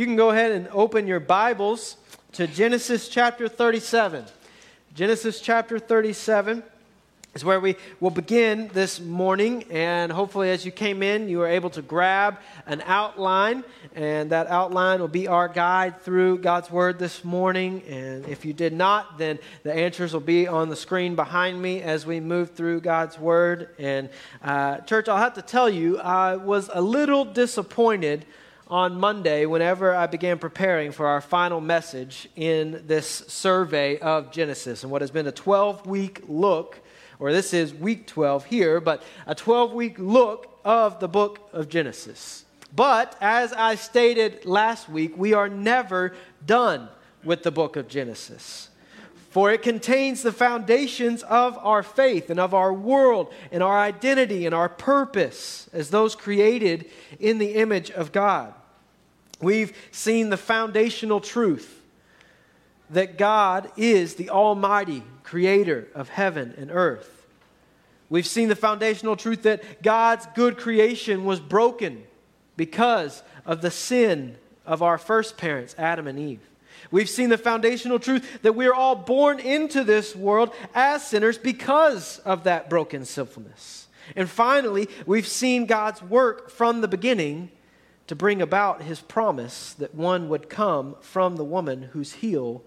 you can go ahead and open your Bibles to Genesis chapter 37. Genesis chapter 37 is where we will begin this morning. And hopefully, as you came in, you were able to grab an outline, and that outline will be our guide through God's Word this morning. And if you did not, then the answers will be on the screen behind me as we move through God's Word. And, uh, church, I'll have to tell you, I was a little disappointed on Monday whenever I began preparing for our final message in this survey of Genesis and what has been a 12 week look or this is week 12 here, but a 12 week look of the book of Genesis. But as I stated last week, we are never done with the book of Genesis. For it contains the foundations of our faith and of our world and our identity and our purpose as those created in the image of God. We've seen the foundational truth that God is the Almighty creator of heaven and earth. We've seen the foundational truth that God's good creation was broken because of the sin of our first parents, Adam and Eve. We've seen the foundational truth that we are all born into this world as sinners because of that broken sinfulness. And finally, we've seen God's work from the beginning to bring about his promise that one would come from the woman whose heel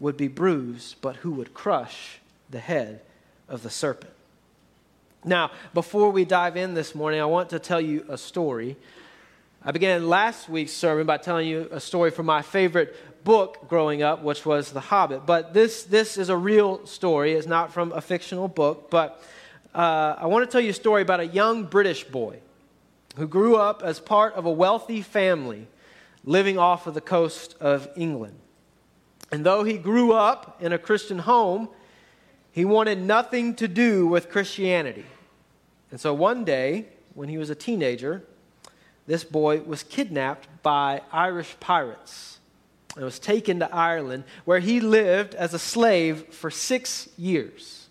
would be bruised, but who would crush the head of the serpent. Now, before we dive in this morning, I want to tell you a story. I began last week's sermon by telling you a story from my favorite book growing up, which was The Hobbit. But this, this is a real story. It's not from a fictional book. But uh, I want to tell you a story about a young British boy who grew up as part of a wealthy family living off of the coast of England. And though he grew up in a Christian home, he wanted nothing to do with Christianity. And so one day, when he was a teenager, this boy was kidnapped by Irish pirates and was taken to Ireland, where he lived as a slave for six years.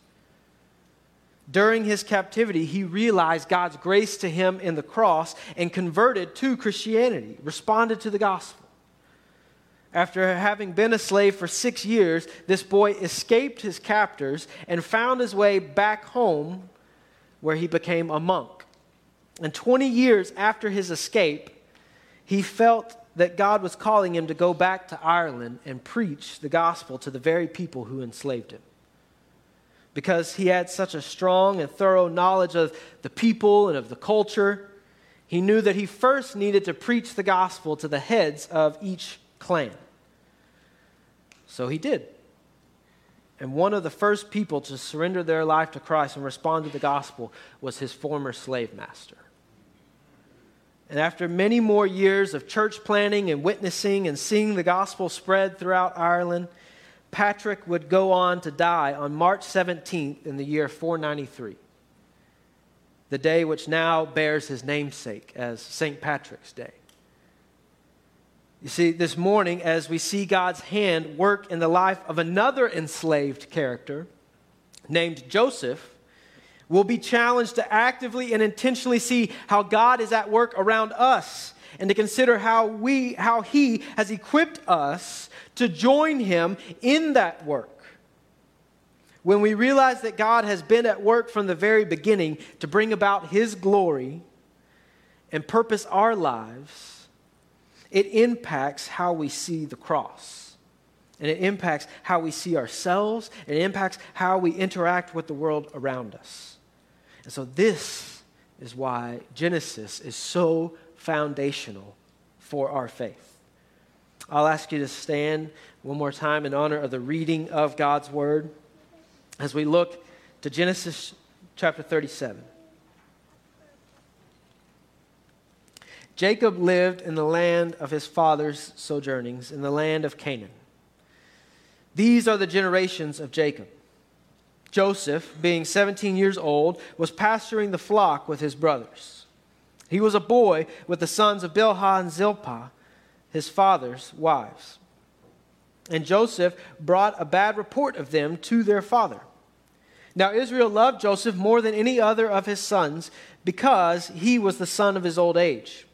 During his captivity, he realized God's grace to him in the cross and converted to Christianity, responded to the gospel. After having been a slave for six years, this boy escaped his captors and found his way back home where he became a monk. And 20 years after his escape, he felt that God was calling him to go back to Ireland and preach the gospel to the very people who enslaved him. Because he had such a strong and thorough knowledge of the people and of the culture, he knew that he first needed to preach the gospel to the heads of each clan. So he did. And one of the first people to surrender their life to Christ and respond to the gospel was his former slave master. And after many more years of church planning and witnessing and seeing the gospel spread throughout Ireland, Patrick would go on to die on March 17th in the year 493, the day which now bears his namesake as St. Patrick's Day. You see, this morning, as we see God's hand work in the life of another enslaved character named Joseph, we'll be challenged to actively and intentionally see how God is at work around us and to consider how, we, how He has equipped us to join Him in that work. When we realize that God has been at work from the very beginning to bring about His glory and purpose our lives, it impacts how we see the cross. And it impacts how we see ourselves. And it impacts how we interact with the world around us. And so, this is why Genesis is so foundational for our faith. I'll ask you to stand one more time in honor of the reading of God's word as we look to Genesis chapter 37. Jacob lived in the land of his father's sojournings, in the land of Canaan. These are the generations of Jacob. Joseph, being 17 years old, was pasturing the flock with his brothers. He was a boy with the sons of Bilhah and Zilpah, his father's wives. And Joseph brought a bad report of them to their father. Now Israel loved Joseph more than any other of his sons because he was the son of his old age.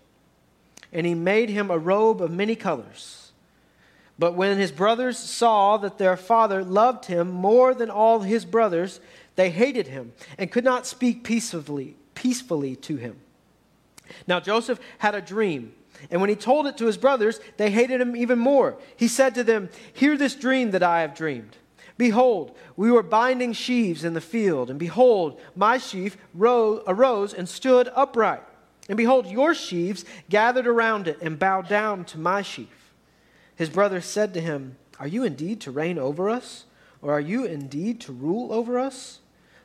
and he made him a robe of many colors. But when his brothers saw that their father loved him more than all his brothers, they hated him and could not speak peacefully, peacefully to him. Now Joseph had a dream, and when he told it to his brothers, they hated him even more. He said to them, Hear this dream that I have dreamed. Behold, we were binding sheaves in the field, and behold, my sheaf arose and stood upright. And behold, your sheaves gathered around it and bowed down to my sheaf. His brothers said to him, Are you indeed to reign over us? Or are you indeed to rule over us?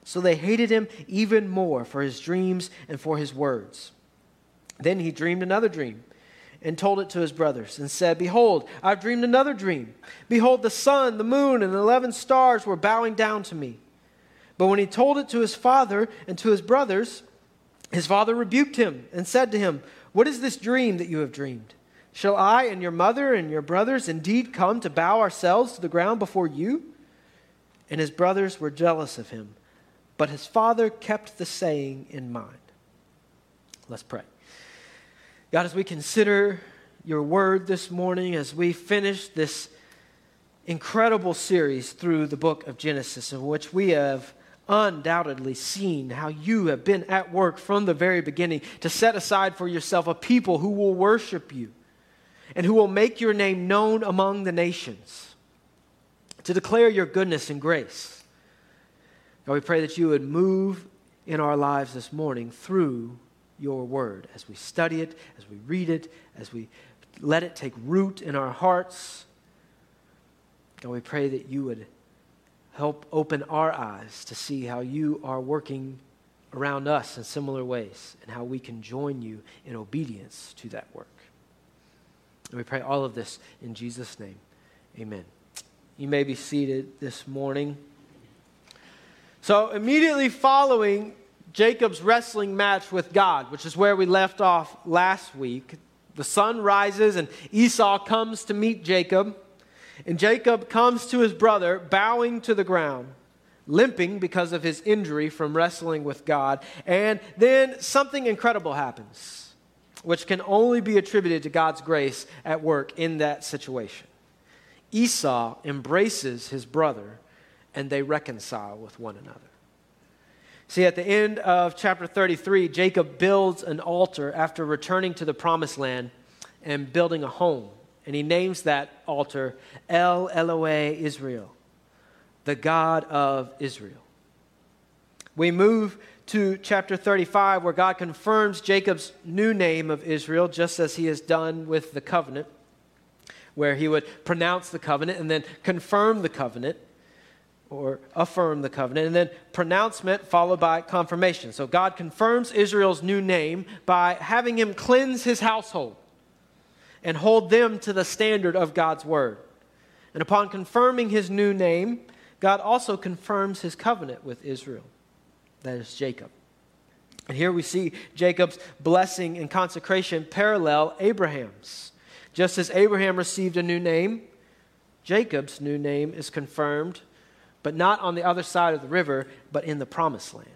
So they hated him even more for his dreams and for his words. Then he dreamed another dream and told it to his brothers and said, Behold, I've dreamed another dream. Behold, the sun, the moon, and the eleven stars were bowing down to me. But when he told it to his father and to his brothers, his father rebuked him and said to him, What is this dream that you have dreamed? Shall I and your mother and your brothers indeed come to bow ourselves to the ground before you? And his brothers were jealous of him, but his father kept the saying in mind. Let's pray. God, as we consider your word this morning, as we finish this incredible series through the book of Genesis, in which we have undoubtedly seen how you have been at work from the very beginning to set aside for yourself a people who will worship you and who will make your name known among the nations, to declare your goodness and grace. God, we pray that you would move in our lives this morning through your word as we study it, as we read it, as we let it take root in our hearts. God, we pray that you would help open our eyes to see how you are working around us in similar ways and how we can join you in obedience to that work. And we pray all of this in Jesus' name. Amen. You may be seated this morning. So, immediately following Jacob's wrestling match with God, which is where we left off last week. The sun rises and Esau comes to meet Jacob. And Jacob comes to his brother, bowing to the ground, limping because of his injury from wrestling with God. And then something incredible happens, which can only be attributed to God's grace at work in that situation. Esau embraces his brother, and they reconcile with one another. See, at the end of chapter 33, Jacob builds an altar after returning to the promised land and building a home. And he names that altar El Elohe Israel, the God of Israel. We move to chapter 35, where God confirms Jacob's new name of Israel, just as he has done with the covenant, where he would pronounce the covenant and then confirm the covenant or affirm the covenant, and then pronouncement followed by confirmation. So God confirms Israel's new name by having him cleanse his household and hold them to the standard of God's word. And upon confirming his new name, God also confirms his covenant with Israel, that is Jacob. And here we see Jacob's blessing and consecration parallel Abraham's. Just as Abraham received a new name, Jacob's new name is confirmed but not on the other side of the river, but in the promised land.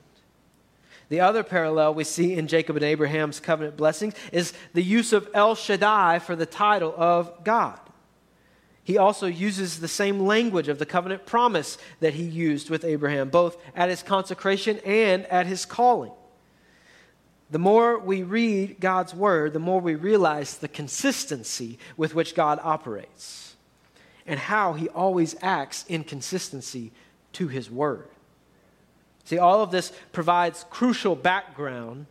The other parallel we see in Jacob and Abraham's covenant blessings is the use of El Shaddai for the title of God. He also uses the same language of the covenant promise that he used with Abraham, both at his consecration and at his calling. The more we read God's word, the more we realize the consistency with which God operates and how he always acts in consistency to his word. See, all of this provides crucial background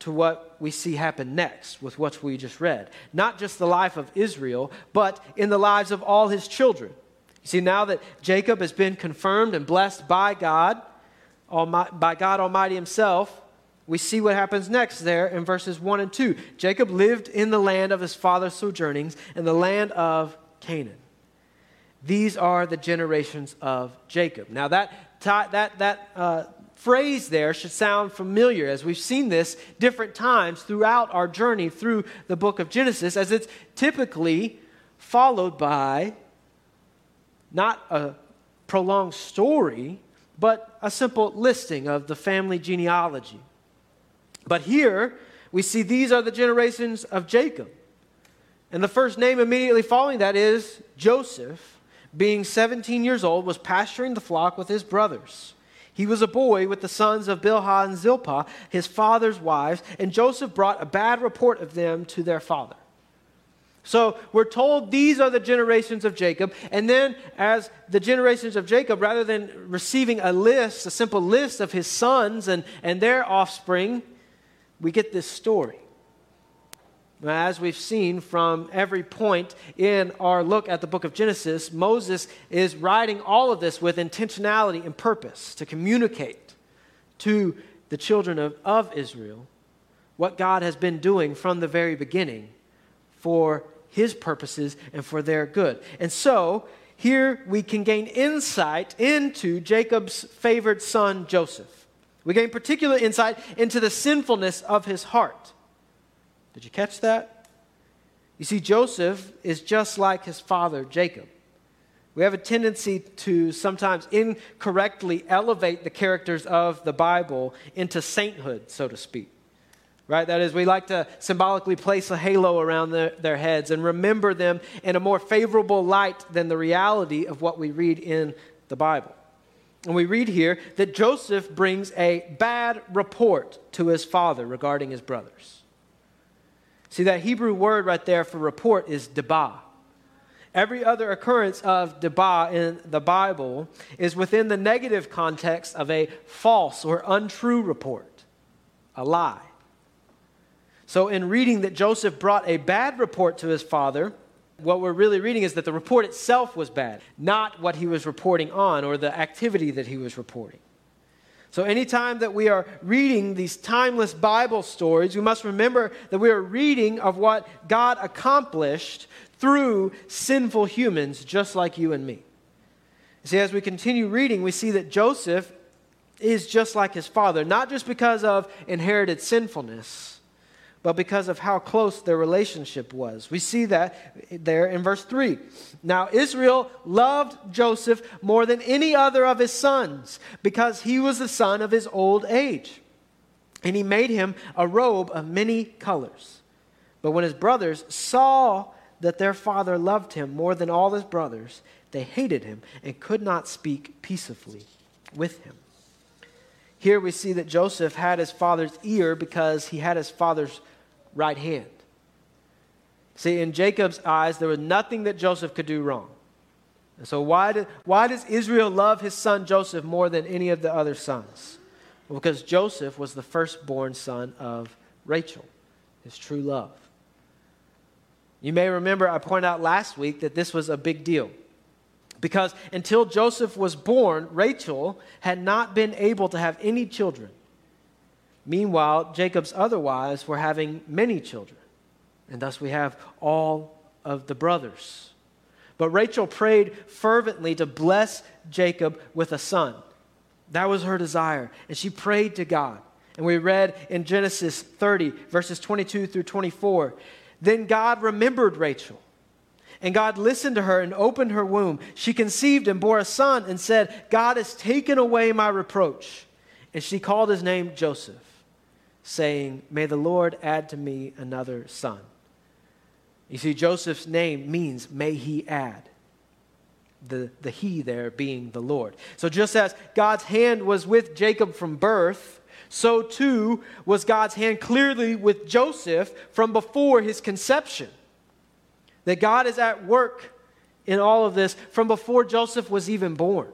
to what we see happen next with what we just read. Not just the life of Israel, but in the lives of all his children. See, now that Jacob has been confirmed and blessed by God, by God Almighty Himself, we see what happens next there in verses 1 and 2. Jacob lived in the land of his father's sojournings, in the land of Canaan. These are the generations of Jacob. Now, that, that, that uh, phrase there should sound familiar as we've seen this different times throughout our journey through the book of Genesis, as it's typically followed by not a prolonged story, but a simple listing of the family genealogy. But here, we see these are the generations of Jacob. And the first name immediately following that is Joseph, being 17 years old, was pasturing the flock with his brothers. He was a boy with the sons of Bilhah and Zilpah, his father's wives, and Joseph brought a bad report of them to their father. So we're told these are the generations of Jacob. And then, as the generations of Jacob, rather than receiving a list, a simple list of his sons and, and their offspring, we get this story. As we've seen from every point in our look at the book of Genesis, Moses is writing all of this with intentionality and purpose to communicate to the children of, of Israel what God has been doing from the very beginning for his purposes and for their good. And so, here we can gain insight into Jacob's favored son, Joseph. We gain particular insight into the sinfulness of his heart. Did you catch that? You see, Joseph is just like his father, Jacob. We have a tendency to sometimes incorrectly elevate the characters of the Bible into sainthood, so to speak. Right? That is, we like to symbolically place a halo around their, their heads and remember them in a more favorable light than the reality of what we read in the Bible. And we read here that Joseph brings a bad report to his father regarding his brothers. See, that Hebrew word right there for report is debah. Every other occurrence of debah in the Bible is within the negative context of a false or untrue report, a lie. So, in reading that Joseph brought a bad report to his father, what we're really reading is that the report itself was bad, not what he was reporting on or the activity that he was reporting. So, anytime that we are reading these timeless Bible stories, we must remember that we are reading of what God accomplished through sinful humans just like you and me. See, as we continue reading, we see that Joseph is just like his father, not just because of inherited sinfulness but because of how close their relationship was. We see that there in verse 3. Now, Israel loved Joseph more than any other of his sons because he was the son of his old age. And he made him a robe of many colors. But when his brothers saw that their father loved him more than all his brothers, they hated him and could not speak peaceably with him. Here we see that Joseph had his father's ear because he had his father's right hand. See, in Jacob's eyes, there was nothing that Joseph could do wrong. And so, why, did, why does Israel love his son Joseph more than any of the other sons? Well, because Joseph was the firstborn son of Rachel, his true love. You may remember I pointed out last week that this was a big deal. Because until Joseph was born, Rachel had not been able to have any children. Meanwhile, Jacob's other wives were having many children, and thus we have all of the brothers. But Rachel prayed fervently to bless Jacob with a son. That was her desire, and she prayed to God. And we read in Genesis 30, verses 22 through 24 Then God remembered Rachel. And God listened to her and opened her womb. She conceived and bore a son and said, God has taken away my reproach. And she called his name Joseph saying, May the Lord add to me another son. You see, Joseph's name means, May he add. The, the he there being the Lord. So just as God's hand was with Jacob from birth, so too was God's hand clearly with Joseph from before his conception. That God is at work in all of this from before Joseph was even born.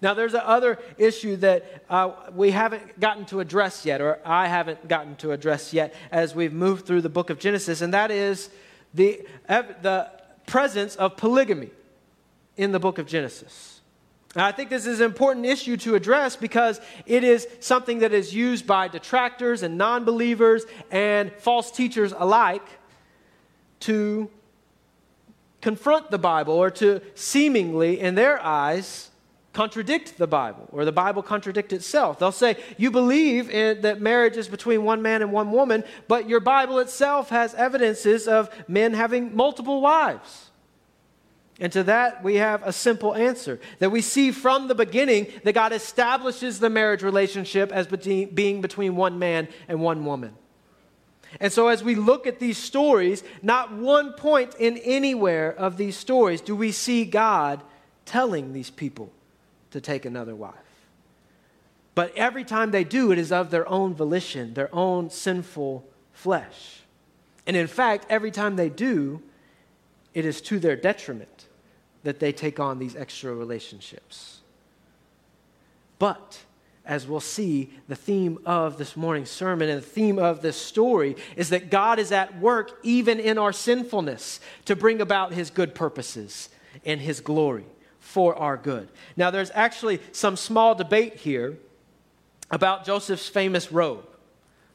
Now, there's another issue that uh, we haven't gotten to address yet, or I haven't gotten to address yet as we've moved through the book of Genesis, and that is the, the presence of polygamy in the book of Genesis. And I think this is an important issue to address because it is something that is used by detractors and non believers and false teachers alike to confront the Bible or to seemingly, in their eyes, contradict the Bible or the Bible contradict itself. They'll say, You believe in, that marriage is between one man and one woman, but your Bible itself has evidences of men having multiple wives. And to that, we have a simple answer that we see from the beginning that God establishes the marriage relationship as being between one man and one woman. And so, as we look at these stories, not one point in anywhere of these stories do we see God telling these people to take another wife. But every time they do, it is of their own volition, their own sinful flesh. And in fact, every time they do, it is to their detriment that they take on these extra relationships. But as we'll see, the theme of this morning's sermon and the theme of this story is that God is at work even in our sinfulness to bring about his good purposes and his glory for our good. Now, there's actually some small debate here about Joseph's famous robe,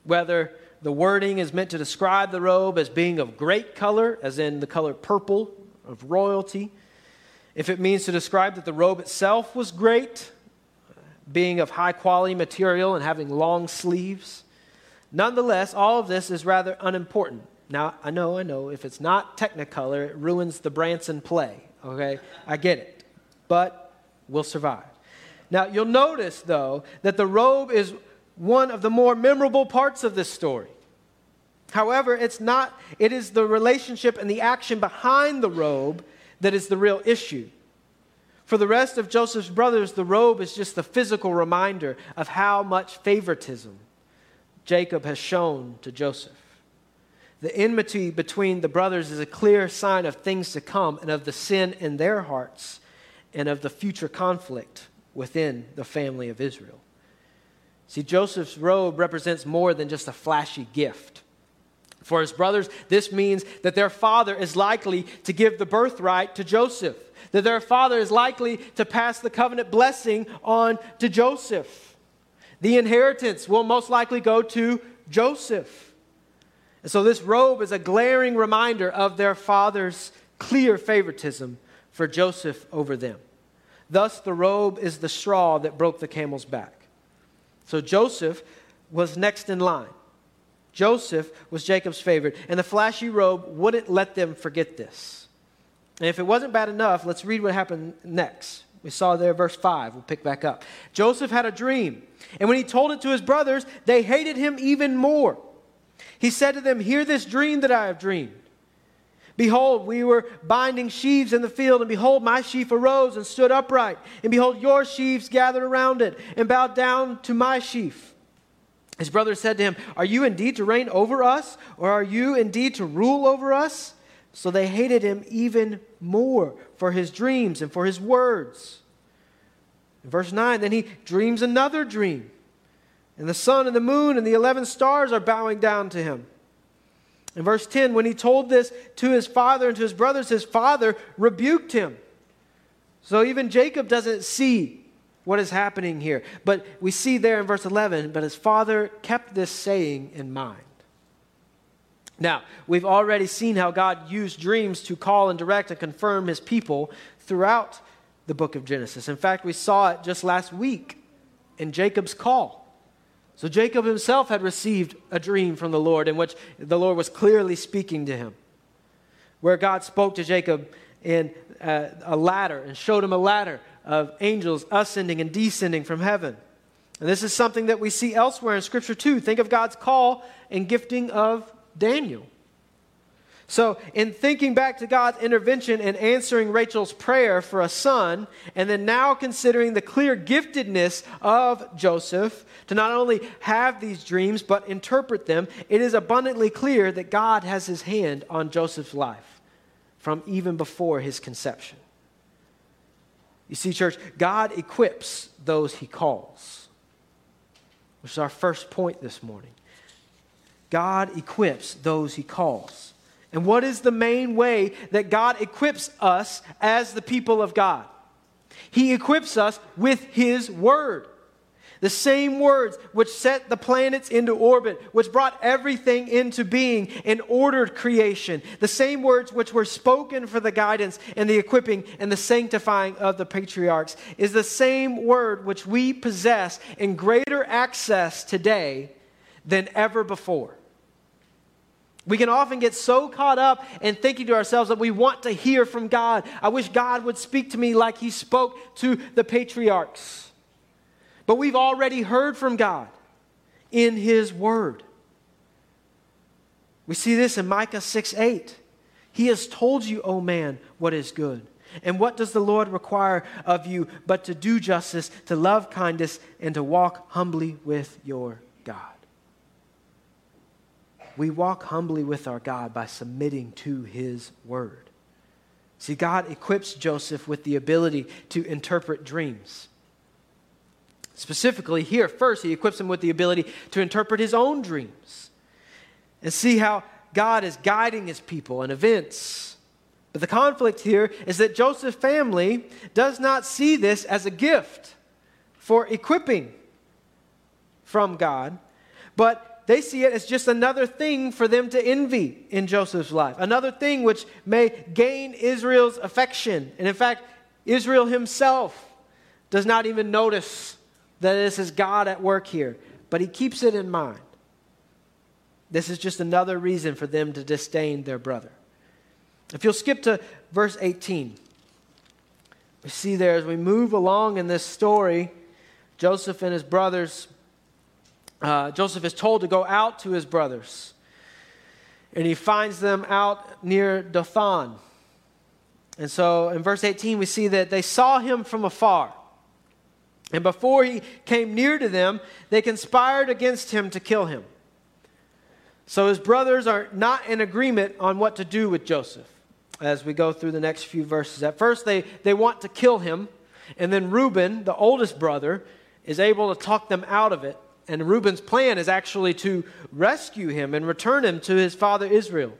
whether the wording is meant to describe the robe as being of great color, as in the color purple of royalty, if it means to describe that the robe itself was great, being of high quality material and having long sleeves. Nonetheless, all of this is rather unimportant. Now, I know, I know, if it's not Technicolor, it ruins the Branson play, okay? I get it. But we'll survive. Now, you'll notice, though, that the robe is one of the more memorable parts of this story. However, it's not, it is the relationship and the action behind the robe that is the real issue. For the rest of Joseph's brothers, the robe is just the physical reminder of how much favoritism Jacob has shown to Joseph. The enmity between the brothers is a clear sign of things to come and of the sin in their hearts and of the future conflict within the family of Israel. See, Joseph's robe represents more than just a flashy gift. For his brothers, this means that their father is likely to give the birthright to Joseph that their father is likely to pass the covenant blessing on to Joseph. The inheritance will most likely go to Joseph. And so this robe is a glaring reminder of their father's clear favoritism for Joseph over them. Thus, the robe is the straw that broke the camel's back. So Joseph was next in line. Joseph was Jacob's favorite, and the flashy robe wouldn't let them forget this. And if it wasn't bad enough, let's read what happened next. We saw there, verse 5. We'll pick back up. Joseph had a dream, and when he told it to his brothers, they hated him even more. He said to them, Hear this dream that I have dreamed. Behold, we were binding sheaves in the field, and behold, my sheaf arose and stood upright. And behold, your sheaves gathered around it and bowed down to my sheaf. His brother said to him, Are you indeed to reign over us, or are you indeed to rule over us? So they hated him even more for his dreams and for his words. In verse 9, then he dreams another dream. And the sun and the moon and the 11 stars are bowing down to him. In verse 10, when he told this to his father and to his brothers, his father rebuked him. So even Jacob doesn't see what is happening here. But we see there in verse 11, but his father kept this saying in mind. Now, we've already seen how God used dreams to call and direct and confirm his people throughout the book of Genesis. In fact, we saw it just last week in Jacob's call. So, Jacob himself had received a dream from the Lord in which the Lord was clearly speaking to him, where God spoke to Jacob in uh, a ladder and showed him a ladder of angels ascending and descending from heaven. And this is something that we see elsewhere in Scripture too. Think of God's call and gifting of Daniel. So, in thinking back to God's intervention and answering Rachel's prayer for a son, and then now considering the clear giftedness of Joseph to not only have these dreams but interpret them, it is abundantly clear that God has his hand on Joseph's life from even before his conception. You see, church, God equips those he calls, which is our first point this morning. God equips those he calls. And what is the main way that God equips us as the people of God? He equips us with his word. The same words which set the planets into orbit, which brought everything into being and ordered creation. The same words which were spoken for the guidance and the equipping and the sanctifying of the patriarchs is the same word which we possess in greater access today than ever before. We can often get so caught up in thinking to ourselves that we want to hear from God. I wish God would speak to me like he spoke to the patriarchs. But we've already heard from God in his word. We see this in Micah 6 8. He has told you, O man, what is good. And what does the Lord require of you but to do justice, to love kindness, and to walk humbly with your? We walk humbly with our God by submitting to his word. See, God equips Joseph with the ability to interpret dreams. Specifically, here, first, he equips him with the ability to interpret his own dreams and see how God is guiding his people and events. But the conflict here is that Joseph's family does not see this as a gift for equipping from God, but they see it as just another thing for them to envy in Joseph's life, another thing which may gain Israel's affection. And in fact, Israel himself does not even notice that this is God at work here, but he keeps it in mind. This is just another reason for them to disdain their brother. If you'll skip to verse 18, we see there as we move along in this story, Joseph and his brothers, uh, Joseph is told to go out to his brothers. And he finds them out near Dothan. And so in verse 18, we see that they saw him from afar. And before he came near to them, they conspired against him to kill him. So his brothers are not in agreement on what to do with Joseph as we go through the next few verses. At first, they, they want to kill him, and then Reuben, the oldest brother, is able to talk them out of it. And Reuben's plan is actually to rescue him and return him to his father Israel.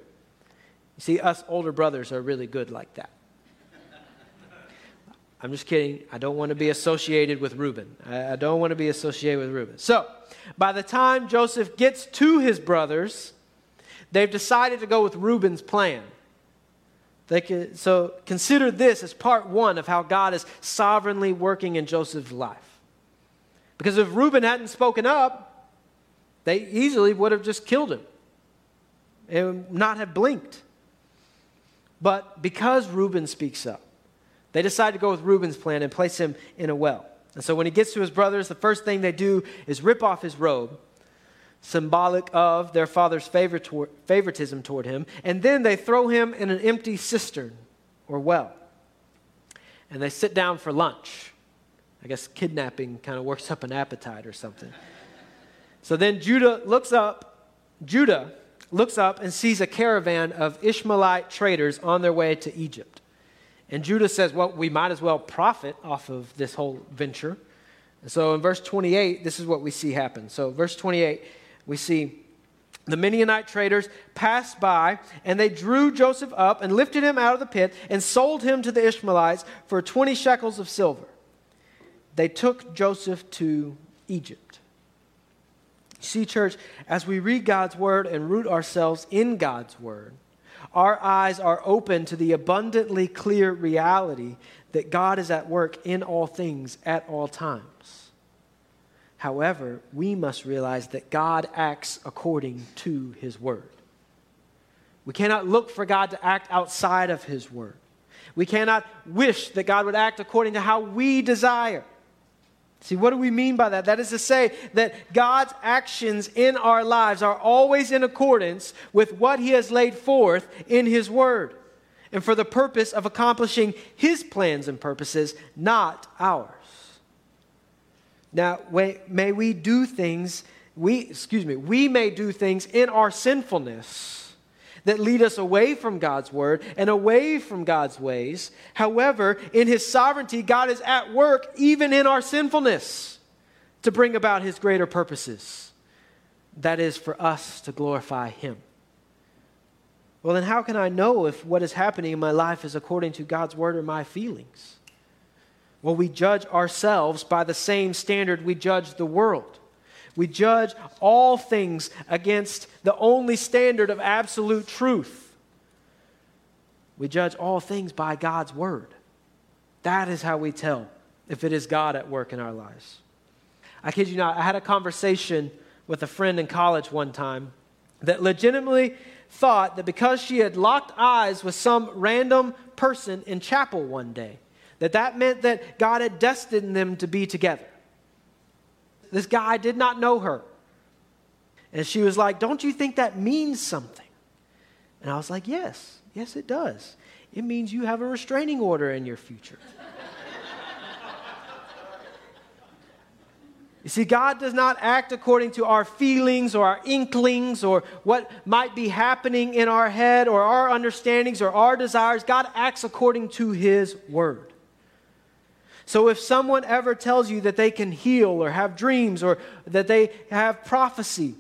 You see, us older brothers are really good like that. I'm just kidding. I don't want to be associated with Reuben. I, don't want to be associated with Reuben. So, by the time Joseph gets to his brothers, they've decided to go with Reuben's plan. Can, so consider this as part one of how God is sovereignly working in Joseph's life. Because if Reuben hadn't spoken up, they easily would have just killed him and not have blinked. But because Reuben speaks up, they decide to go with Reuben's plan and place him in a well. And so when he gets to his brothers, the first thing they do is rip off his robe, symbolic of their father's favoritism toward him, and then they throw him in an empty cistern or well. And they sit down for lunch. I guess kidnapping kind of works up an appetite or something. so then Judah looks up, Judah looks up and sees a caravan of Ishmaelite traders on their way to Egypt. And Judah says, well, we might as well profit off of this whole venture. And so in verse 28, this is what we see happen. So, verse 28, we see the Midianite traders passed by, and they drew Joseph up and lifted him out of the pit and sold him to the Ishmaelites for 20 shekels of silver. They took Joseph to Egypt. See, church, as we read God's word and root ourselves in God's word, our eyes are open to the abundantly clear reality that God is at work in all things at all times. However, we must realize that God acts according to his word. We cannot look for God to act outside of his word. We cannot wish that God would act according to how we desire. See, what do we mean by that? That is to say that God's actions in our lives are always in accordance with what He has laid forth in His Word, and for the purpose of accomplishing His plans and purposes, not ours. Now, may we do things, we, excuse me, we may do things in our sinfulness that lead us away from God's word and away from God's ways. However, in his sovereignty, God is at work even in our sinfulness to bring about his greater purposes. That is for us to glorify him. Well, then, how can I know if what is happening in my life is according to God's word or my feelings? Well, we judge ourselves by the same standard we judge the world. We judge all things against the only standard of absolute truth. We judge all things by God's word. That is how we tell if it is God at work in our lives. I kid you not, I had a conversation with a friend in college one time that legitimately thought that because she had locked eyes with some random person in chapel one day, that that meant that God had destined them to be together. This guy did not know her. And she was like, Don't you think that means something? And I was like, Yes, yes, it does. It means you have a restraining order in your future. You see, God does not act according to our feelings or our inklings or what might be happening in our head or our understandings or our desires. God acts according to His Word. So if someone ever tells you that they can heal or have dreams or that they have prophecy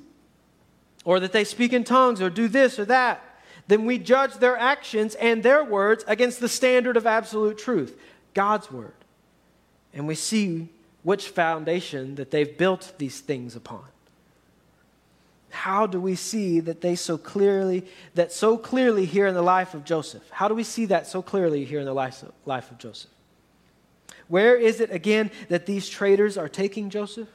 or that they speak in tongues or do this or that, then we judge their actions and their words against the standard of absolute truth, God's Word. And we see which foundation that they've built these things upon. How do we see that they so clearly, that so clearly here in the life of Joseph? How do we see that so clearly here in the life of, Joseph? Where is it again that these traders are taking Joseph?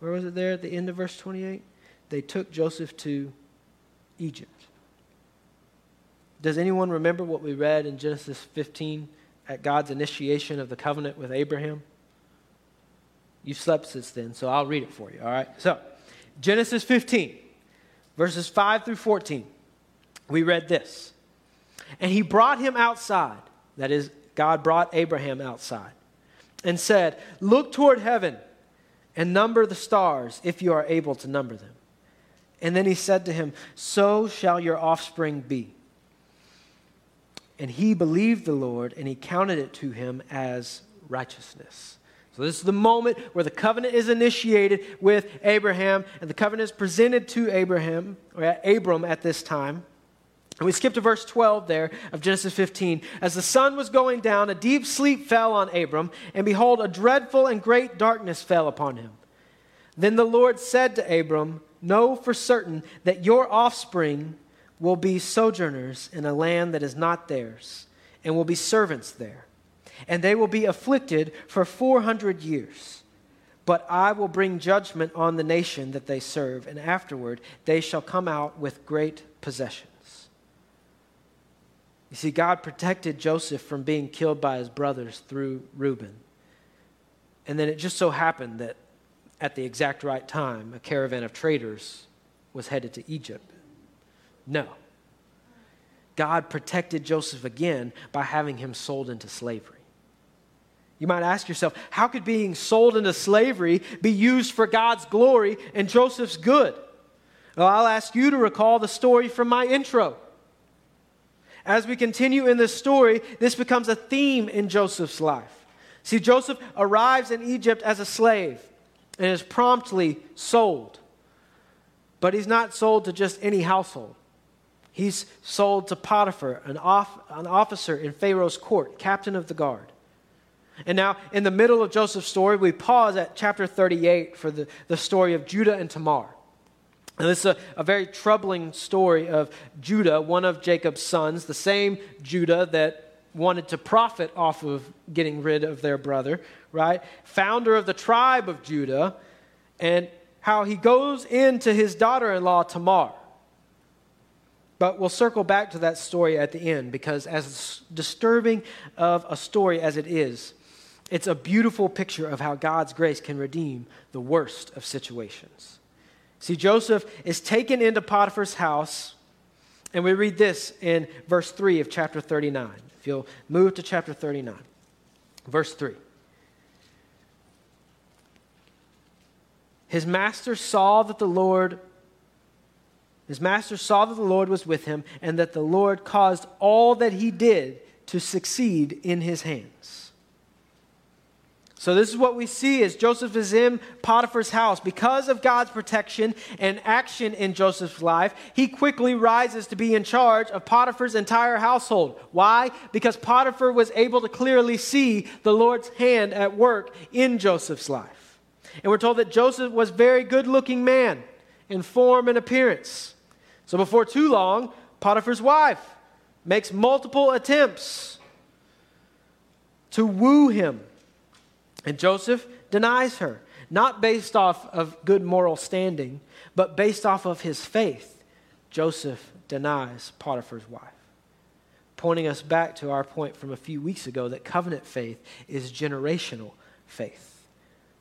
Where was it there at the end of verse 28? They took Joseph to Egypt. Does anyone remember what we read in Genesis 15 at God's initiation of the covenant with Abraham? You've slept since then, so I'll read it for you, all right? So, Genesis 15, verses 5 through 14. We read this. And he brought him outside, that is, God brought Abraham outside, and said, Look toward heaven and number the stars, if you are able to number them. And then he said to him, So shall your offspring be. And he believed the Lord, and he counted it to him as righteousness. So, this is the moment where the covenant is initiated with Abraham, and the covenant is presented to Abraham, or Abram at this time. And we skip to verse 12 there of Genesis 15. As the sun was going down, a deep sleep fell on Abram, and behold, a dreadful and great darkness fell upon him. Then the Lord said to Abram, Know for certain that your offspring will be sojourners in a land that is not theirs, and will be servants there and they will be afflicted for 400 years. But I will bring judgment on the nation that they serve, and afterward they shall come out with great possessions. You see, God protected Joseph from being killed by his brothers through Reuben. And then it just so happened that at the exact right time, a caravan of traders was headed to Egypt. No. God protected Joseph again by having him sold into slavery. You might ask yourself, how could being sold into slavery be used for God's glory and Joseph's good? Well, I'll ask you to recall the story from my intro. As we continue in this story, this becomes a theme in Joseph's life. See, Joseph arrives in Egypt as a slave and is promptly sold. But he's not sold to just any household. He's sold to Potiphar, an, off, an officer in Pharaoh's court, captain of the guard. And now, in the middle of Joseph's story, we pause at chapter 38 for the, the story of Judah and Tamar. And this is a, a very troubling story of Judah, one of Jacob's sons, the same Judah that wanted to profit off of getting rid of their brother, right? Founder of the tribe of Judah, and how he goes into his daughter in law, Tamar. But we'll circle back to that story at the end because, as disturbing of a story as it is, it's a beautiful picture of how God's grace can redeem the worst of situations. See, Joseph is taken into Potiphar's house, and we read this in verse 3 of chapter 39. If you'll move to chapter 39, verse 3. His master saw that the Lord his master saw that the Lord was with him and that the Lord caused all that he did to succeed in his hands. So, this is what we see as Joseph is in Potiphar's house. Because of God's protection and action in Joseph's life, he quickly rises to be in charge of Potiphar's entire household. Why? Because Potiphar was able to clearly see the Lord's hand at work in Joseph's life. And we're told that Joseph was a very good looking man in form and appearance. So, before too long, Potiphar's wife makes multiple attempts to woo him and Joseph denies her, not based off of good moral standing, but based off of his faith. Joseph denies Potiphar's wife, pointing us back to our point from a few weeks ago that covenant faith is generational faith.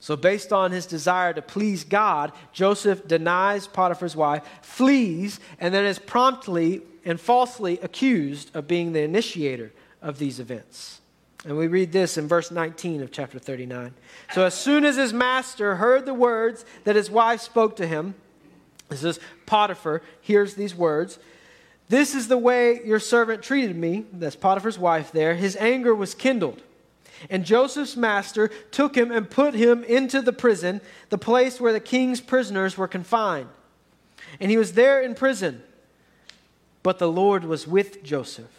So, based on his desire to please God, Joseph denies Potiphar's wife, flees, and then is promptly and falsely accused of being the initiator of these events. And we read this in verse 19 of chapter 39. So, as soon as his master heard the words that his wife spoke to him, this is Potiphar hears these words. This is the way your servant treated me. That's Potiphar's wife there. His anger was kindled. And Joseph's master took him and put him into the prison, the place where the king's prisoners were confined. And he was there in prison. But the Lord was with Joseph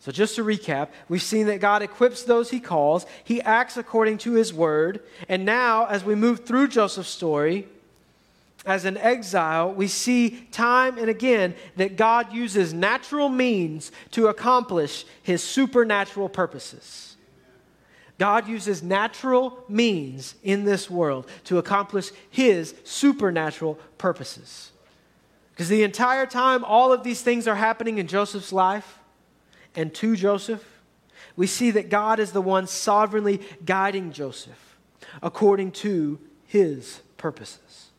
So, just to recap, we've seen that God equips those he calls, he acts according to his word. And now, as we move through Joseph's story, as an exile, we see time and again that God uses natural means to accomplish his supernatural purposes. God uses natural means in this world to accomplish his supernatural purposes. Because the entire time all of these things are happening in Joseph's life and to Joseph, we see that God is the one sovereignly guiding Joseph according to his purposes.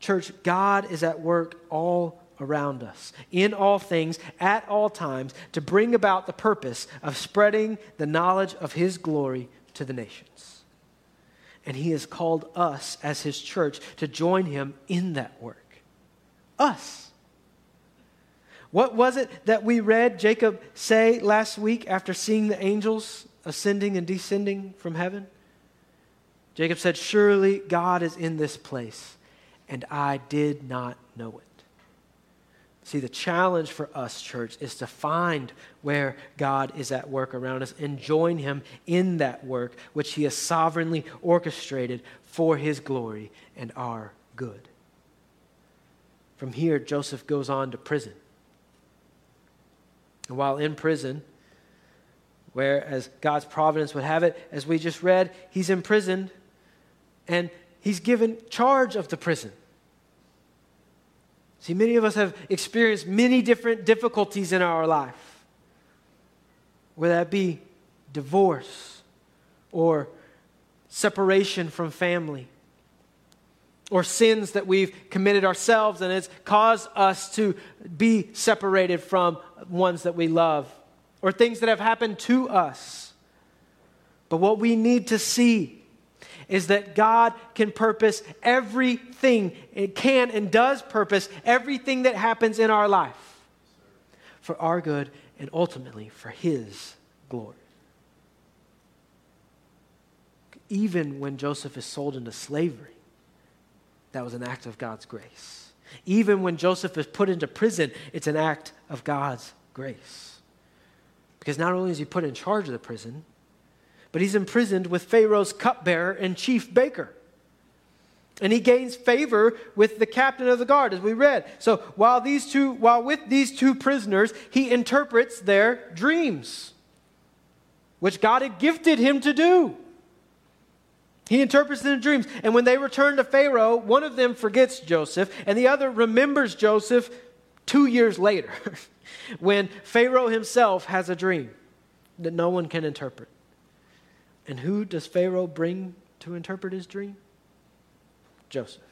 Church, God is at work all around us, in all things, at all times, to bring about the purpose of spreading the knowledge of His glory to the nations. And He has called us as His church to join Him in that work. Us. What was it that we read Jacob say last week after seeing the angels ascending and descending from heaven? Jacob said, Surely God is in this place, and I did not know it. See, the challenge for us, church, is to find where God is at work around us and join Him in that work which He has sovereignly orchestrated for His glory and our good. From here, Joseph goes on to prison. And while in prison, where, as God's providence would have it, as we just read, he's imprisoned and he's given charge of the prison. See, many of us have experienced many different difficulties in our life, whether that be divorce or separation from family or sins that we've committed ourselves and it's caused us to be separated from ones that we love or things that have happened to us. But what we need to see is that God can purpose everything, it can and does purpose everything that happens in our life for our good and ultimately for His glory. Even when Joseph is sold into slavery, that was an act of God's grace. Even when Joseph is put into prison, it's an act of God's grace. Because not only is he put in charge of the prison, but he's imprisoned with Pharaoh's cupbearer and chief baker. And he gains favor with the captain of the guard, as we read. So while these two, while with these two prisoners, he interprets their dreams, which God had gifted him to do. He interprets their dreams. And when they return to Pharaoh, one of them forgets Joseph, and the other remembers Joseph two years later, when Pharaoh himself has a dream that no one can interpret. And who does Pharaoh bring to interpret his dream? Joseph.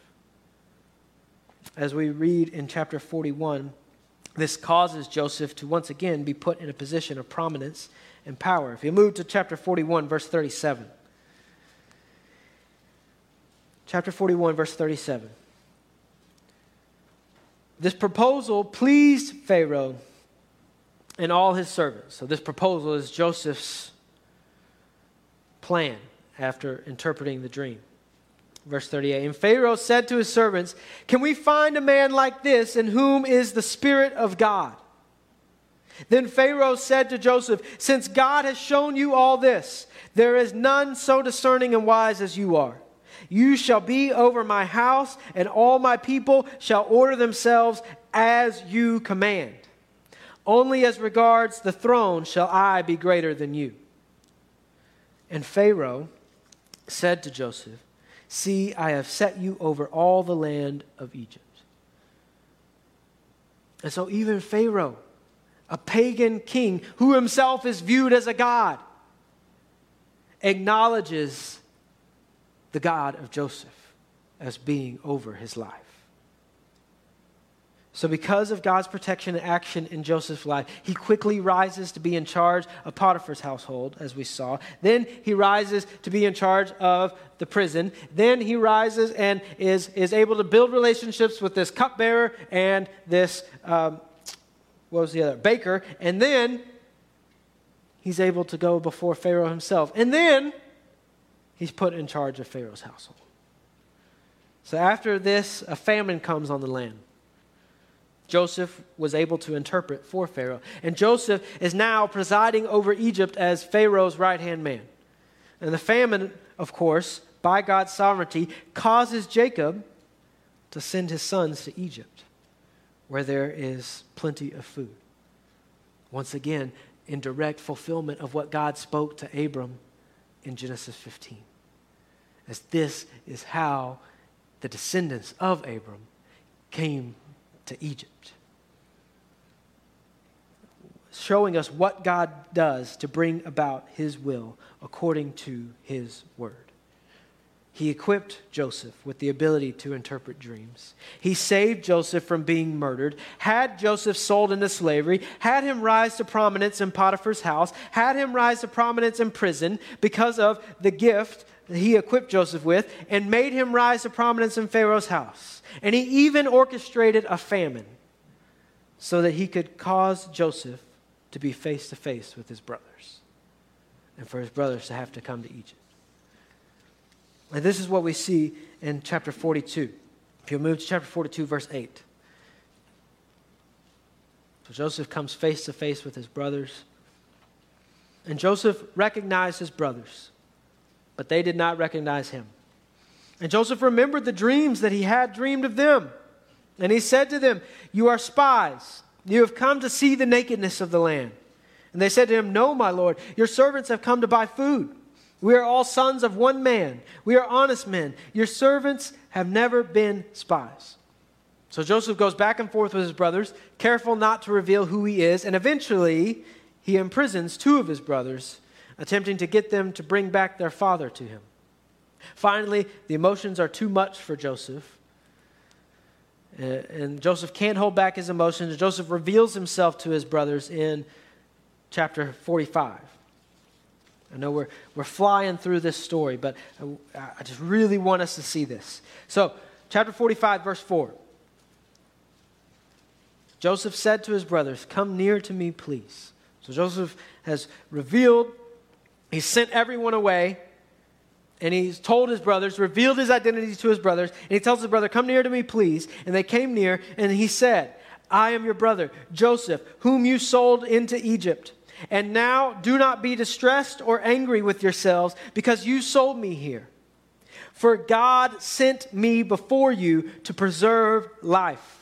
As we read in chapter 41, this causes Joseph to once again be put in a position of prominence and power. If you move to chapter 41, verse 37. Chapter 41, verse 37. This proposal pleased Pharaoh and all his servants. So, this proposal is Joseph's plan after interpreting the dream. Verse 38 And Pharaoh said to his servants, Can we find a man like this in whom is the Spirit of God? Then Pharaoh said to Joseph, Since God has shown you all this, there is none so discerning and wise as you are. You shall be over my house, and all my people shall order themselves as you command. Only as regards the throne shall I be greater than you. And Pharaoh said to Joseph, See, I have set you over all the land of Egypt. And so, even Pharaoh, a pagan king who himself is viewed as a god, acknowledges the God of Joseph as being over his life. So, because of God's protection and action in Joseph's life, he quickly rises to be in charge of Potiphar's household, as we saw. Then he rises to be in charge of the prison. Then he rises and is, is able to build relationships with this cupbearer and this, um, what was the other? Baker. And then he's able to go before Pharaoh himself. And then he's put in charge of Pharaoh's household. So, after this, a famine comes on the land. Joseph was able to interpret for Pharaoh. And Joseph is now presiding over Egypt as Pharaoh's right hand man. And the famine, of course, by God's sovereignty, causes Jacob to send his sons to Egypt, where there is plenty of food. Once again, in direct fulfillment of what God spoke to Abram in Genesis 15. As this is how the descendants of Abram came to Egypt. Showing us what God does to bring about his will according to his word. He equipped Joseph with the ability to interpret dreams. He saved Joseph from being murdered, had Joseph sold into slavery, had him rise to prominence in Potiphar's house, had him rise to prominence in prison because of the gift he equipped Joseph with, and made him rise to prominence in Pharaoh's house. And he even orchestrated a famine so that he could cause Joseph to be face to face with his brothers and for his brothers to have to come to Egypt. And this is what we see in chapter 42. If you move to chapter 42, verse 8. So Joseph comes face to face with his brothers. And Joseph recognized his brothers, but they did not recognize him. And Joseph remembered the dreams that he had dreamed of them. And he said to them, You are spies. You have come to see the nakedness of the land. And they said to him, No, my lord, your servants have come to buy food. We are all sons of one man. We are honest men. Your servants have never been spies. So Joseph goes back and forth with his brothers, careful not to reveal who he is, and eventually he imprisons two of his brothers, attempting to get them to bring back their father to him. Finally, the emotions are too much for Joseph. Uh, and Joseph can't hold back his emotions. Joseph reveals himself to his brothers in chapter 45. I know we're, we're flying through this story, but I, I just really want us to see this. So, chapter 45, verse 4. Joseph said to his brothers, Come near to me, please. So Joseph has revealed, he sent everyone away and he's told his brothers, revealed his identity to his brothers, and he tells his brother, Come near to me, please. And they came near, and he said, I am your brother, Joseph, whom you sold into Egypt. And now do not be distressed or angry with yourselves, because you sold me here. For God sent me before you to preserve life.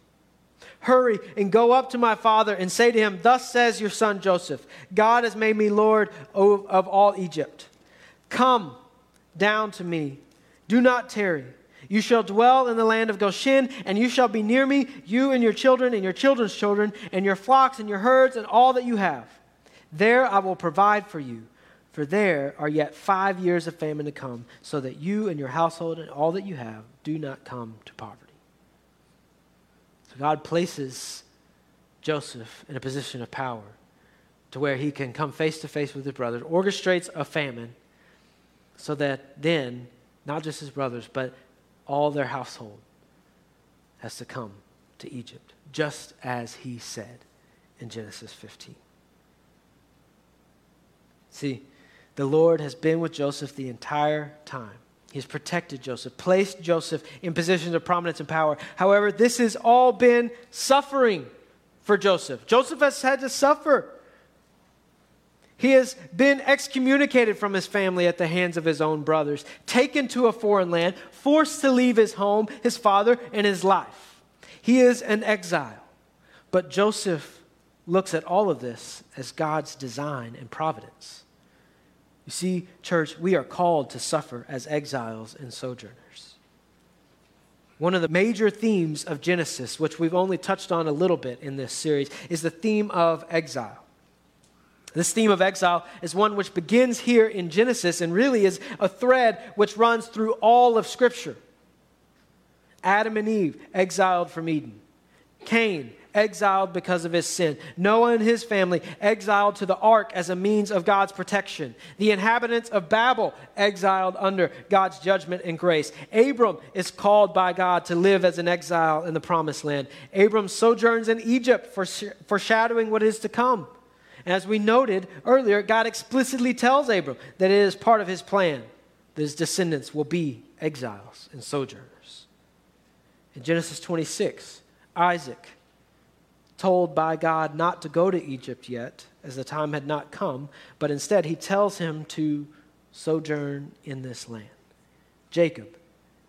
Hurry and go up to my father and say to him, Thus says your son Joseph, God has made me lord of all Egypt. Come down to me. Do not tarry. You shall dwell in the land of Goshen, and you shall be near me, you and your children, and your children's children, and your flocks, and your herds, and all that you have. There I will provide for you, for there are yet five years of famine to come, so that you and your household and all that you have do not come to poverty. So God places Joseph in a position of power to where he can come face to face with his brothers, orchestrates a famine so that then not just his brothers, but all their household has to come to Egypt, just as he said in Genesis 15. See, the Lord has been with Joseph the entire time. He's protected Joseph, placed Joseph in positions of prominence and power. However, this has all been suffering for Joseph. Joseph has had to suffer. He has been excommunicated from his family at the hands of his own brothers, taken to a foreign land, forced to leave his home, his father, and his life. He is an exile. But Joseph looks at all of this as God's design and providence. You see, church, we are called to suffer as exiles and sojourners. One of the major themes of Genesis, which we've only touched on a little bit in this series, is the theme of exile. This theme of exile is one which begins here in Genesis and really is a thread which runs through all of Scripture. Adam and Eve, exiled from Eden. Cain, exiled because of his sin. Noah and his family exiled to the ark as a means of God's protection. The inhabitants of Babel exiled under God's judgment and grace. Abram is called by God to live as an exile in the promised land. Abram sojourns in Egypt, for foreshadowing what is to come. As we noted earlier, God explicitly tells Abram that it is part of his plan that his descendants will be exiles and sojourners. In Genesis 26, Isaac told by God not to go to Egypt yet, as the time had not come, but instead he tells him to sojourn in this land. Jacob,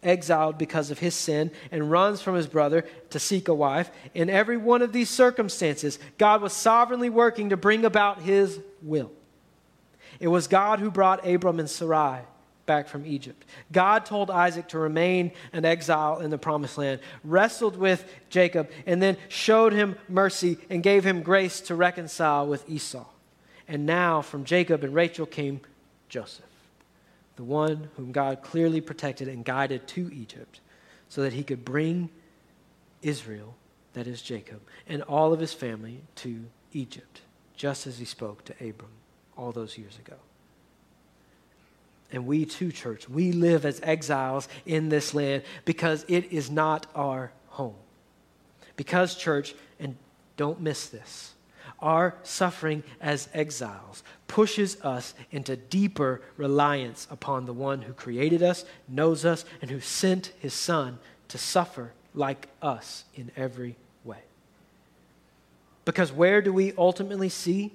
exiled because of his sin, and runs from his brother to seek a wife. In every one of these circumstances, God was sovereignly working to bring about his will. It was God who brought Abram and Sarai back from Egypt. God told Isaac to remain an exile in the promised land, wrestled with Jacob, and then showed him mercy and gave him grace to reconcile with Esau. And now from Jacob and Rachel came Joseph, the one whom God clearly protected and guided to Egypt so that he could bring Israel, that is Jacob, and all of his family to Egypt, just as he spoke to Abram all those years ago. And we too, church, we live as exiles in this land because it is not our home. Because, church, and don't miss this, our suffering as exiles pushes us into deeper reliance upon the one who created us, knows us, and who sent his son to suffer like us in every way. Because where do we ultimately see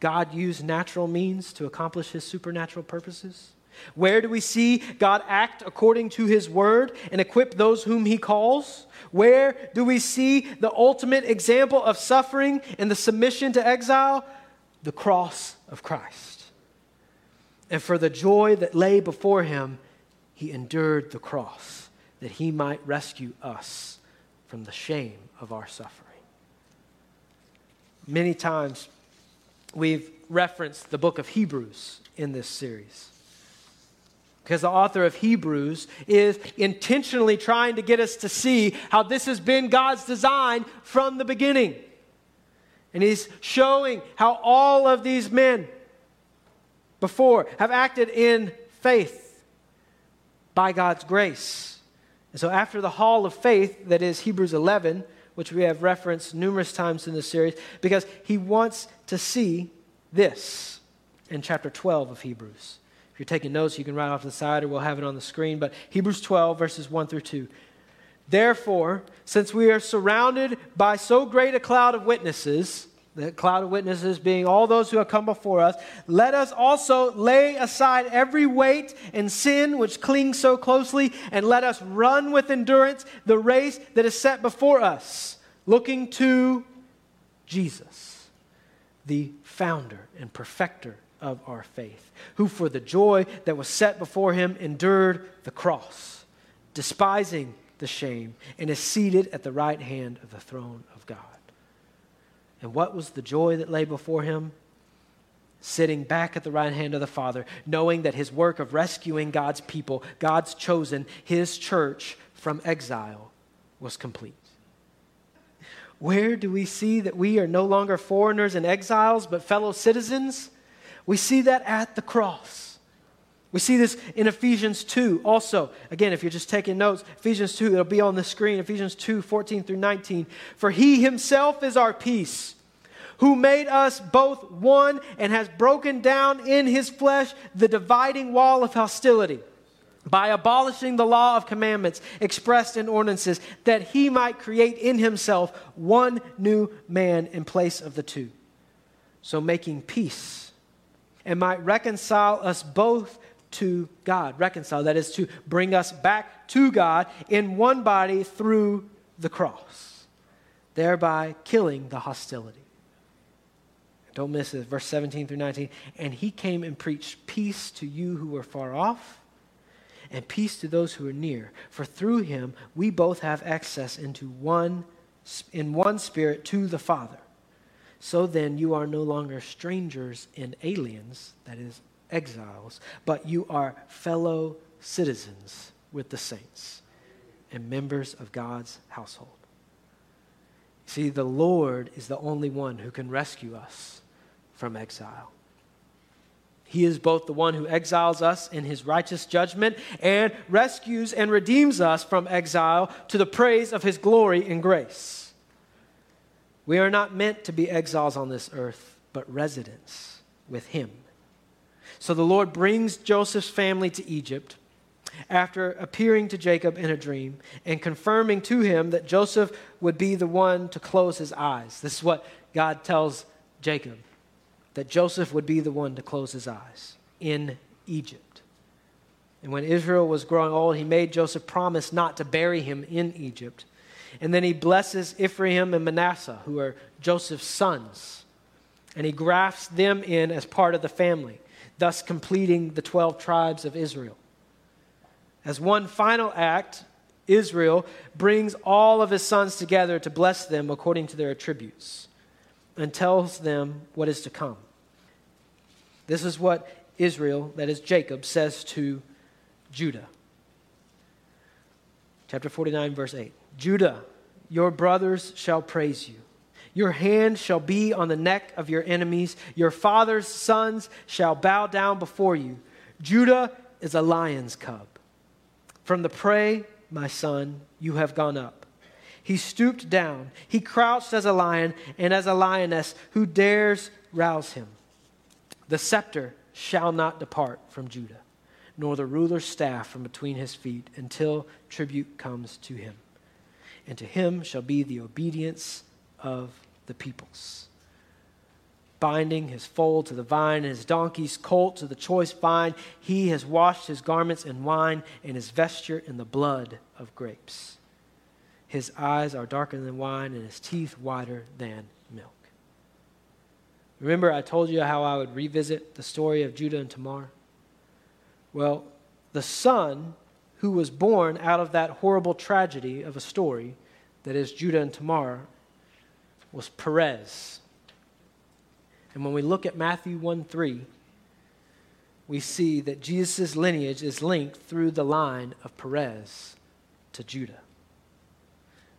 God use natural means to accomplish his supernatural purposes? Where do we see God act according to his word and equip those whom he calls? Where do we see the ultimate example of suffering and the submission to exile? The cross of Christ. And for the joy that lay before him, he endured the cross that he might rescue us from the shame of our suffering. Many times we've referenced the book of Hebrews in this series because the author of Hebrews is intentionally trying to get us to see how this has been God's design from the beginning. And he's showing how all of these men before have acted in faith by God's grace. And so, after the hall of faith, that is Hebrews 11, which we have referenced numerous times in this series, because he wants to see this in chapter 12 of Hebrews you're taking notes, you can write off the side or we'll have it on the screen. But Hebrews 12, verses 1 through 2. Therefore, since we are surrounded by so great a cloud of witnesses, the cloud of witnesses being all those who have come before us, let us also lay aside every weight and sin which clings so closely, and let us run with endurance the race that is set before us, looking to Jesus, the founder and perfecter of our faith, who for the joy that was set before him endured the cross, despising the shame, and is seated at the right hand of the throne of God. And what was the joy that lay before him? Sitting back at the right hand of the Father, knowing that his work of rescuing God's people, God's chosen, his church from exile, was complete. Where do we see that we are no longer foreigners and exiles, but fellow citizens? We see that at the cross. We see this in Ephesians 2 also. Again, if you're just taking notes, Ephesians 2, it'll be on the screen. Ephesians 2, 14 through 19. For he himself is our peace, who made us both one and has broken down in his flesh the dividing wall of hostility by abolishing the law of commandments expressed in ordinances, that he might create in himself one new man in place of the two. So making peace and might reconcile us both to God. Reconcile, that is to bring us back to God in one body through the cross, thereby killing the hostility. Don't miss it, verse 17 through 19. And he came and preached peace to you who were far off, and peace to those who are near. For through him we both have access into one in one spirit to the Father. So then you are no longer strangers and aliens, that is exiles, but you are fellow citizens with the saints and members of God's household. See, the Lord is the only one who can rescue us from exile. He is both the one who exiles us in his righteous judgment and rescues and redeems us from exile to the praise of his glory and grace. We are not meant to be exiles on this earth, but residents with him. So the Lord brings Joseph's family to Egypt after appearing to Jacob in a dream and confirming to him that Joseph would be the one to close his eyes. This is what God tells Jacob that Joseph would be the one to close his eyes in Egypt. And when Israel was growing old, he made Joseph promise not to bury him in Egypt. And then he blesses Ephraim and Manasseh, who are Joseph's sons, and he grafts them in as part of the family thus completing the 12 tribes of Israel. As one final act, Israel brings all of his sons together to bless them according to their attributes and tells them what is to come. This is what Israel, that is Jacob, says to Judah. Chapter 49, verse 8 Judah, your brothers shall praise you. Your hand shall be on the neck of your enemies. Your father's sons shall bow down before you. Judah is a lion's cub. From the prey, my son, you have gone up. He stooped down. He crouched as a lion and as a lioness who dares rouse him. The scepter shall not depart from Judah, nor the ruler's staff from between his feet until tribute comes to him. And to him shall be the obedience of the peoples. Binding his foal to the vine and his donkey's colt to the choice vine, he has washed his garments in wine and his vesture in the blood of grapes. His eyes are darker than wine and his teeth whiter than milk. Remember, I told you how I would revisit the story of Judah and Tamar? Well, the son who was born out of that horrible tragedy of a story that is Judah and Tamar was Perez. And when we look at Matthew 1 3, we see that Jesus' lineage is linked through the line of Perez to Judah.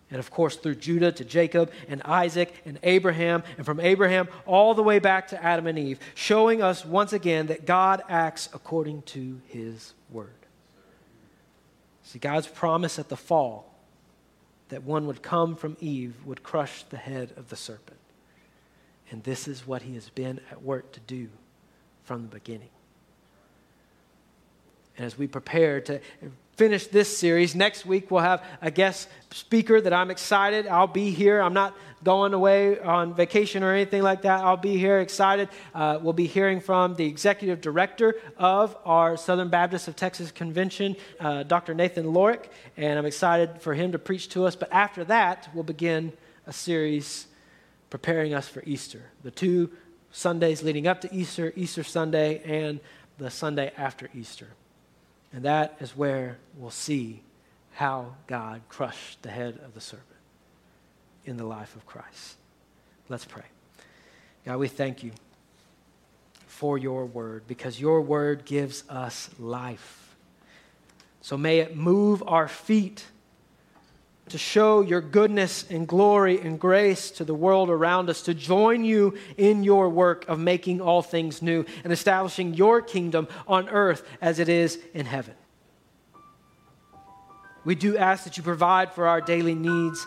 And of course, through Judah to Jacob and Isaac and Abraham, and from Abraham all the way back to Adam and Eve, showing us once again that God acts according to his word. See, God's promise at the fall that one would come from Eve would crush the head of the serpent. And this is what he has been at work to do from the beginning. And as we prepare to finish this series, next week we'll have a guest speaker that I'm excited. I'll be here. I'm not going away on vacation or anything like that. I'll be here excited. Uh, we'll be hearing from the executive director of our Southern Baptist of Texas Convention, uh, Dr. Nathan Lorick, and I'm excited for him to preach to us. But after that, we'll begin a series preparing us for Easter. The two Sundays leading up to Easter, Easter Sunday, and the Sunday after Easter. And that is where we'll see how God crushed the head of the serpent in the life of Christ. Let's pray. God, we thank you for your word because your word gives us life. So may it move our feet to show your goodness and glory and grace to the world around us, to join you in your work of making all things new and establishing your kingdom on earth as it is in heaven. We do ask that you provide for our daily needs,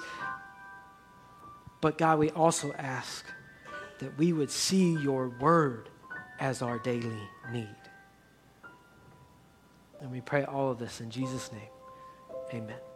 but God, we also ask that we would see your word as our daily need. And we pray all of this in Jesus' name. Amen.